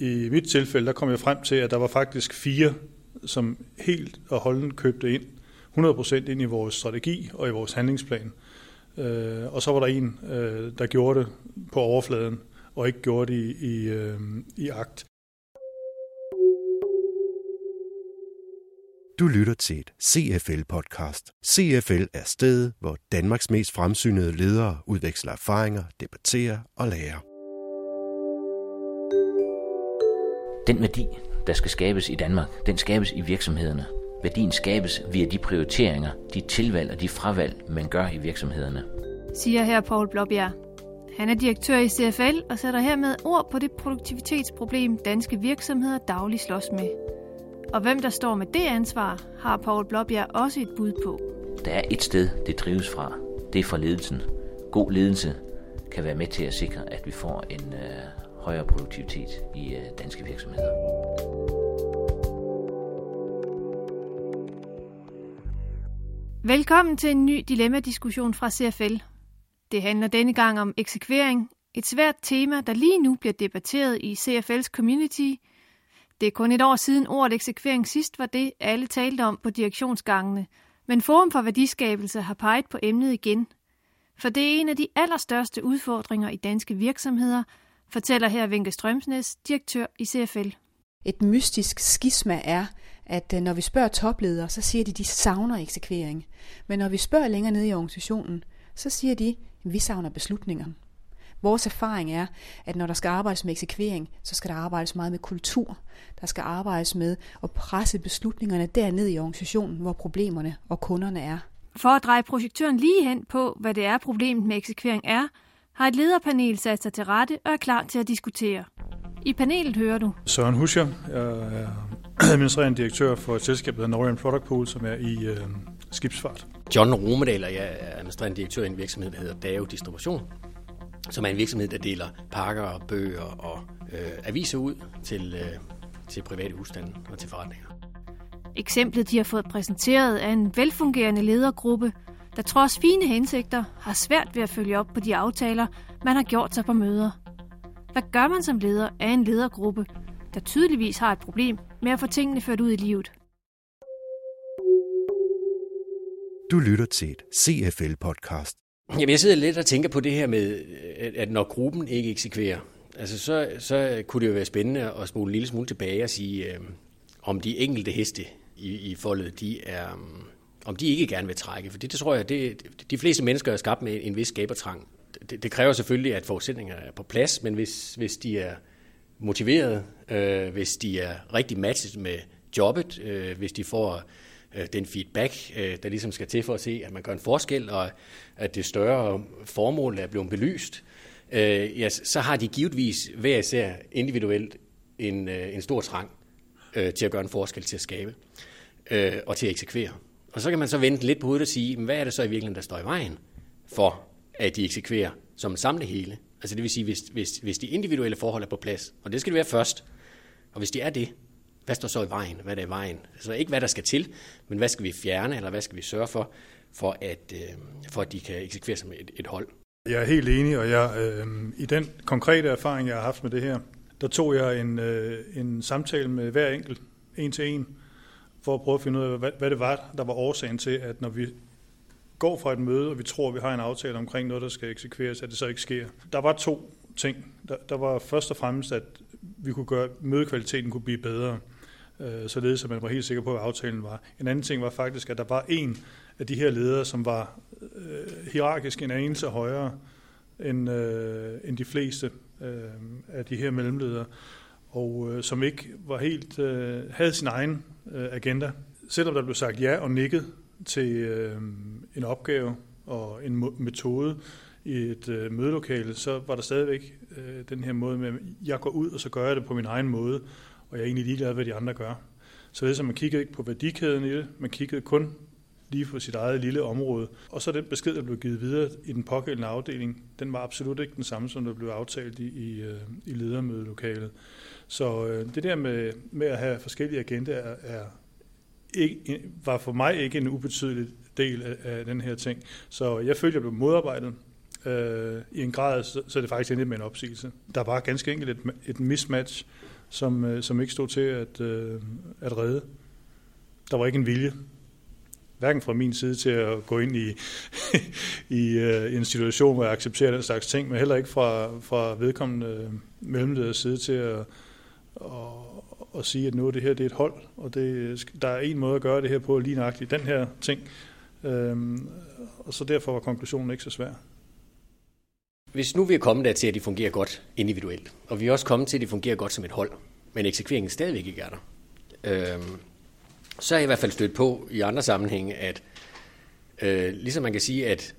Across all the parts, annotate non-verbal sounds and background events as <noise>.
I mit tilfælde, der kom jeg frem til, at der var faktisk fire, som helt og holdent købte ind, 100% ind i vores strategi og i vores handlingsplan. Øh, og så var der en, øh, der gjorde det på overfladen, og ikke gjorde det i, i, øh, i akt. Du lytter til et CFL-podcast. CFL er stedet, hvor Danmarks mest fremsynede ledere udveksler erfaringer, debatterer og lærer. Den værdi, der skal skabes i Danmark, den skabes i virksomhederne. Værdien skabes via de prioriteringer, de tilvalg og de fravalg, man gør i virksomhederne. Siger her Paul Blåbjerg. Han er direktør i CFL og sætter hermed ord på det produktivitetsproblem, danske virksomheder dagligt slås med. Og hvem der står med det ansvar, har Paul Blåbjerg også et bud på. Der er et sted, det drives fra. Det er fra ledelsen. God ledelse kan være med til at sikre, at vi får en øh, højere produktivitet i øh, danske virksomheder. Velkommen til en ny dilemma-diskussion fra CFL. Det handler denne gang om eksekvering, et svært tema, der lige nu bliver debatteret i CFL's community. Det er kun et år siden ordet eksekvering sidst var det, alle talte om på direktionsgangene, men Forum for Værdiskabelse har peget på emnet igen. For det er en af de allerstørste udfordringer i danske virksomheder, fortæller her Vinke Strømsnes, direktør i CFL. Et mystisk skisma er, at øh, når vi spørger topledere, så siger de, at de savner eksekvering. Men når vi spørger længere ned i organisationen, så siger de, at vi savner beslutninger. Vores erfaring er, at når der skal arbejdes med eksekvering, så skal der arbejdes meget med kultur. Der skal arbejdes med at presse beslutningerne derned i organisationen, hvor problemerne og kunderne er. For at dreje projektøren lige hen på, hvad det er problemet med eksekvering er, har et lederpanel sat sig til rette og er klar til at diskutere. I panelet hører du Søren Huscher, jeg er <clears throat> administrerende direktør for et selskab, der hedder Northern Product Pool, som er i øh, skibsfart. John Romedal, og jeg er administrerende direktør i en virksomhed, der hedder Dao Distribution, som er en virksomhed, der deler pakker og bøger og øh, aviser ud til, øh, til private husstande og til forretninger. Eksemplet, de har fået præsenteret, er en velfungerende ledergruppe, der trods fine hensigter har svært ved at følge op på de aftaler, man har gjort sig på møder. Hvad gør man som leder af en ledergruppe, der tydeligvis har et problem med at få tingene ført ud i livet? Du lytter til et CFL-podcast. Jamen, jeg sidder lidt og tænker på det her med, at når gruppen ikke eksekverer, altså så, så kunne det jo være spændende at smule en lille smule tilbage og sige, øh, om de enkelte heste i, i foldet, de er, øh, om de ikke gerne vil trække. For det, det tror jeg, det, de fleste mennesker er skabt med en vis skabertrang. Det, det kræver selvfølgelig, at forudsætningerne er på plads, men hvis, hvis de er motiveret, øh, hvis de er rigtig matchet med jobbet, øh, hvis de får øh, den feedback, øh, der ligesom skal til for at se, at man gør en forskel, og at det større formål er blevet belyst, øh, ja, så har de givetvis hver især individuelt en, øh, en stor trang øh, til at gøre en forskel, til at skabe øh, og til at eksekvere. Og så kan man så vente lidt på hovedet og sige, hvad er det så i virkeligheden, der står i vejen for, at de eksekverer som samlet samle hele? Altså det vil sige, hvis, hvis, hvis de individuelle forhold er på plads, og det skal det være først, og hvis de er det, hvad står så i vejen? Hvad er der i vejen? Altså ikke hvad der skal til, men hvad skal vi fjerne, eller hvad skal vi sørge for, for at, øh, for at de kan eksekvere som et, et hold? Jeg er helt enig, og jeg, øh, i den konkrete erfaring, jeg har haft med det her, der tog jeg en, øh, en samtale med hver enkelt, en til en, for at prøve at finde ud af, hvad, hvad det var, der var årsagen til, at når vi går fra et møde, og vi tror, at vi har en aftale omkring noget, der skal eksekveres, at det så ikke sker. Der var to ting. Der, der var først og fremmest, at vi kunne gøre, mødekvaliteten kunne blive bedre, øh, således at man var helt sikker på, hvad aftalen var. En anden ting var faktisk, at der var en af de her ledere, som var øh, hierarkisk en anelse højere end, øh, end de fleste øh, af de her mellemledere, og øh, som ikke var helt øh, havde sin egen øh, agenda. Selvom der blev sagt ja og nikket til øh, en opgave og en metode i et øh, mødelokale, så var der stadigvæk øh, den her måde med, at jeg går ud, og så gør jeg det på min egen måde, og jeg er egentlig ligeglad, hvad de andre gør. Så det er, man kiggede ikke på værdikæden i det, man kiggede kun lige for sit eget lille område. Og så den besked, der blev givet videre i den pågældende afdeling, den var absolut ikke den samme, som der blev aftalt i, i, øh, i ledermødelokalet. Så øh, det der med, med at have forskellige agendaer er, er ikke, var for mig ikke en ubetydelig del af, af den her ting. Så jeg følte, jeg blev modarbejdet øh, i en grad, så, så det faktisk endte med en opsigelse. Der var ganske enkelt et, et mismatch, som, øh, som ikke stod til at, øh, at redde. Der var ikke en vilje, hverken fra min side til at gå ind i, <laughs> i, øh, en situation, hvor jeg accepterer den slags ting, men heller ikke fra, fra vedkommende øh, mellemleders side til at, at, at sige, at nu er det her det er et hold, og det, der er en måde at gøre det her på, lige nøjagtigt den her ting. Øhm, og så derfor var konklusionen ikke så svær. Hvis nu vi er kommet der til, at de fungerer godt individuelt, og vi er også kommet til, at de fungerer godt som et hold, men eksekveringen stadigvæk ikke er der, øhm, så er jeg i hvert fald stødt på i andre sammenhænge, at øh, ligesom man kan sige, at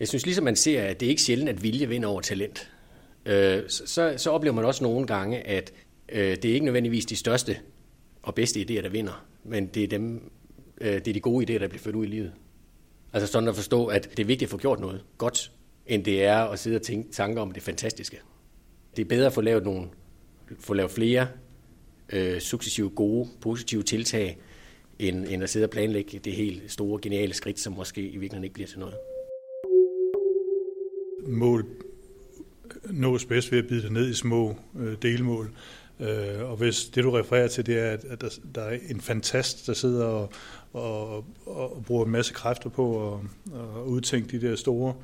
jeg synes ligesom man ser, at det er ikke sjældent, at vilje vinder over talent. Øh, så, så oplever man også nogle gange, at øh, det er ikke nødvendigvis de største og bedste idéer, der vinder, men det er, dem, øh, det er de gode idéer, der bliver ført ud i livet. Altså sådan at forstå, at det er vigtigt at få gjort noget godt, end det er at sidde og tænke tanker om det fantastiske. Det er bedre at få lavet, nogle, få lavet flere øh, successive, gode, positive tiltag, end, end at sidde og planlægge det helt store, geniale skridt, som måske i virkeligheden ikke bliver til noget. Mål nås bedst ved at bide det ned i små øh, delmål. Øh, og hvis det, du refererer til, det er, at, at der, der er en fantast, der sidder og, og, og bruger en masse kræfter på at, at udtænke de der store,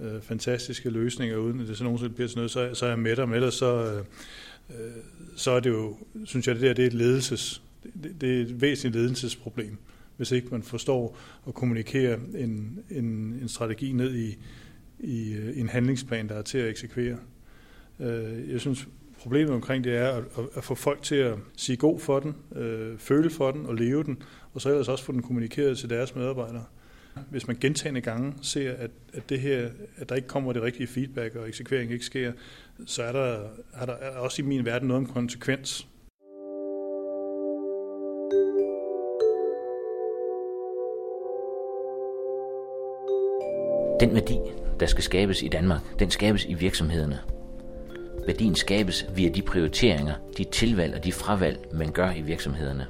øh, fantastiske løsninger, uden at det så nogensinde bliver til noget, så, så er jeg med dig. Men ellers så, øh, Øh, så er det jo, synes jeg, det der det er et ledelses, det, det er et væsentligt ledelsesproblem, hvis ikke man forstår at kommunikere en, en, en strategi ned i, i, øh, en handlingsplan, der er til at eksekvere. Øh, jeg synes, problemet omkring det er at, at få folk til at sige god for den, øh, føle for den og leve den, og så ellers også få den kommunikeret til deres medarbejdere. Hvis man gentagende gange ser, at, at, det her, at der ikke kommer det rigtige feedback, og eksekvering ikke sker, så er der, er der er også i min verden noget om konsekvens. Den værdi, der skal skabes i Danmark, den skabes i virksomhederne. Værdien skabes via de prioriteringer, de tilvalg og de fravalg, man gør i virksomhederne.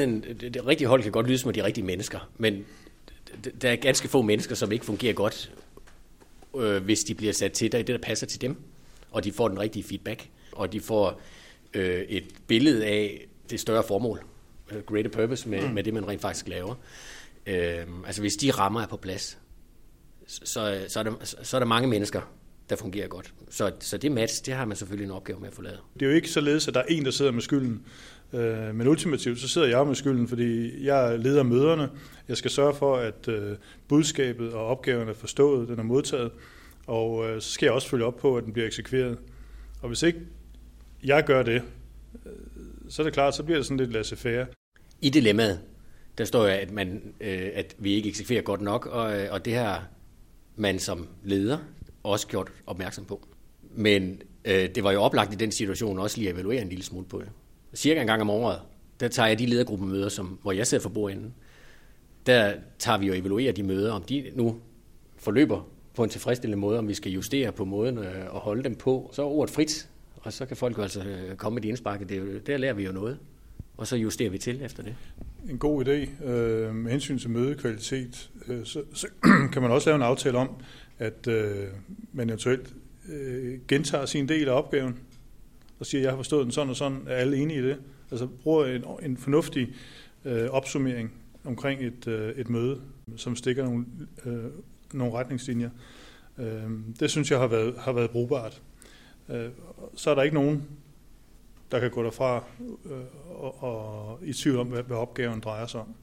Virkeligheden, det, det rigtige hold kan godt lyde som de rigtige mennesker, men der er ganske få mennesker, som ikke fungerer godt, øh, hvis de bliver sat til det, det, der passer til dem, og de får den rigtige feedback, og de får øh, et billede af det større formål, øh, greater purpose med, mm. med det, man rent faktisk laver. Øh, altså hvis de rammer er på plads, så, så, er der, så er der mange mennesker, der fungerer godt. Så, så det match, det har man selvfølgelig en opgave med at få lavet. Det er jo ikke således, at der er en, der sidder med skylden. Øh, men ultimativt, så sidder jeg med skylden, fordi jeg leder møderne. Jeg skal sørge for, at øh, budskabet og opgaven er forstået, den er modtaget. Og øh, så skal jeg også følge op på, at den bliver eksekveret. Og hvis ikke jeg gør det, øh, så er det klart, så bliver det sådan lidt laissez-faire. I dilemmaet, der står jo, at, man, øh, at vi ikke eksekverer godt nok, og, øh, og det har man som leder også gjort opmærksom på. Men øh, det var jo oplagt i den situation også lige at evaluere en lille smule på det. Cirka en gang om året, der tager jeg de ledergruppemøder, som, hvor jeg sidder for bordenden. Der tager vi og evaluerer de møder, om de nu forløber på en tilfredsstillende måde, om vi skal justere på måden øh, og holde dem på. Så er ordet frit, og så kan folk jo altså øh, komme med de indspark. Det der lærer vi jo noget, og så justerer vi til efter det. En god idé. Øh, med hensyn til mødekvalitet, øh, så, så <clears throat> kan man også lave en aftale om, at øh, man eventuelt øh, gentager sin del af opgaven, og siger, jeg har forstået den sådan og sådan, er alle enige i det? Altså bruger en, en fornuftig øh, opsummering omkring et, øh, et møde, som stikker nogle, øh, nogle retningslinjer. Øh, det synes jeg har været, har været brugbart. Øh, så er der ikke nogen, der kan gå derfra øh, og, og i tvivl om, hvad, hvad opgaven drejer sig om.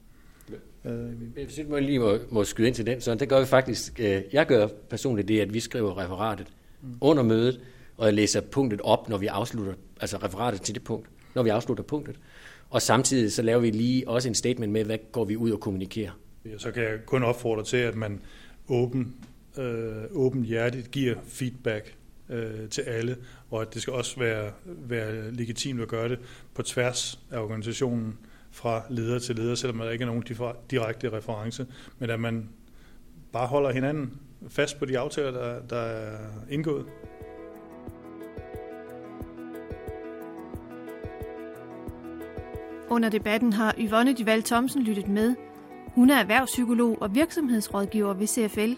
Hvis jeg lige må, må skyde ind til den, så det gør vi faktisk, øh, jeg gør personligt det, at vi skriver referatet mm. under mødet, og jeg læser punktet op, når vi afslutter, altså referatet til det punkt, når vi afslutter punktet. Og samtidig så laver vi lige også en statement med, hvad går vi ud og kommunikerer. Ja, så kan jeg kun opfordre til, at man åben, øh, åben hjertet giver feedback øh, til alle, og at det skal også være, være legitimt at gøre det på tværs af organisationen, fra leder til leder, selvom der ikke er nogen direkte reference, men at man bare holder hinanden fast på de aftaler, der, der er indgået. Under debatten har Yvonne Duval Thomsen lyttet med. Hun er erhvervspsykolog og virksomhedsrådgiver ved CFL,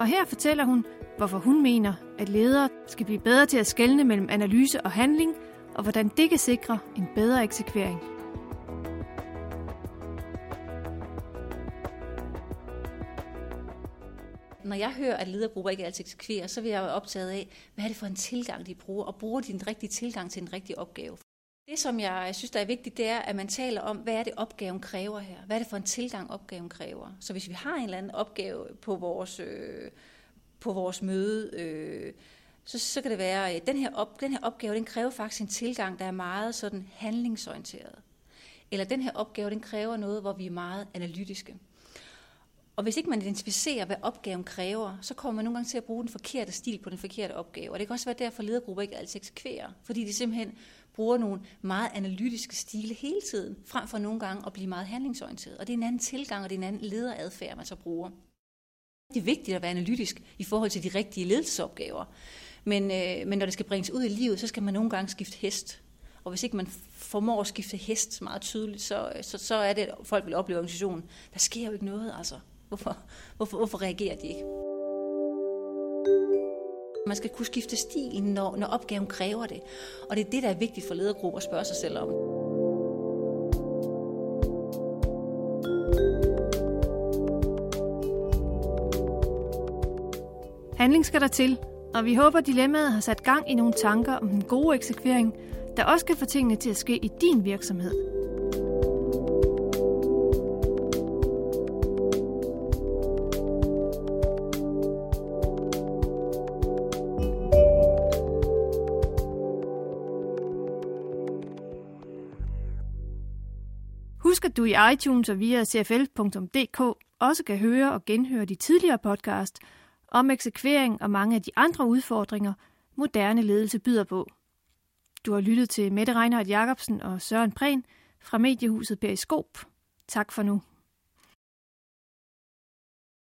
og her fortæller hun, hvorfor hun mener, at ledere skal blive bedre til at skelne mellem analyse og handling, og hvordan det kan sikre en bedre eksekvering. Når jeg hører, at ledergrupper ikke altid eksekverer, så vil jeg være optaget af, hvad er det for en tilgang, de bruger, og bruger de den rigtige tilgang til en rigtig opgave. Det, som jeg synes, der er vigtigt, det er, at man taler om, hvad er det, opgaven kræver her? Hvad er det for en tilgang, opgaven kræver? Så hvis vi har en eller anden opgave på vores, øh, på vores møde, øh, så, så kan det være, at den her, op, den her opgave, den kræver faktisk en tilgang, der er meget sådan handlingsorienteret. Eller den her opgave, den kræver noget, hvor vi er meget analytiske. Og hvis ikke man identificerer, hvad opgaven kræver, så kommer man nogle gange til at bruge den forkerte stil på den forkerte opgave. Og det kan også være derfor, at ledergrupper ikke altid eksekverer. Fordi de simpelthen bruger nogle meget analytiske stile hele tiden, frem for nogle gange at blive meget handlingsorienteret. Og det er en anden tilgang, og det er en anden lederadfærd, man så bruger. Det er vigtigt at være analytisk i forhold til de rigtige ledelsesopgaver. Men, øh, men når det skal bringes ud i livet, så skal man nogle gange skifte hest. Og hvis ikke man formår at skifte hest meget tydeligt, så, så, så er det, at folk vil opleve organisationen. Der sker jo ikke noget, altså. Hvorfor, hvorfor, hvorfor reagerer de ikke? Man skal kunne skifte stil, når, når opgaven kræver det. Og det er det, der er vigtigt for ledergrupper at spørge sig selv om. Handling skal der til, og vi håber, dilemmaet har sat gang i nogle tanker om den gode eksekvering, der også kan få tingene til at ske i din virksomhed. Husk, at du i iTunes og via cfl.dk også kan høre og genhøre de tidligere podcast om eksekvering og mange af de andre udfordringer, moderne ledelse byder på. Du har lyttet til Mette Reinhardt Jacobsen og Søren Prehn fra mediehuset Periskop. Tak for nu.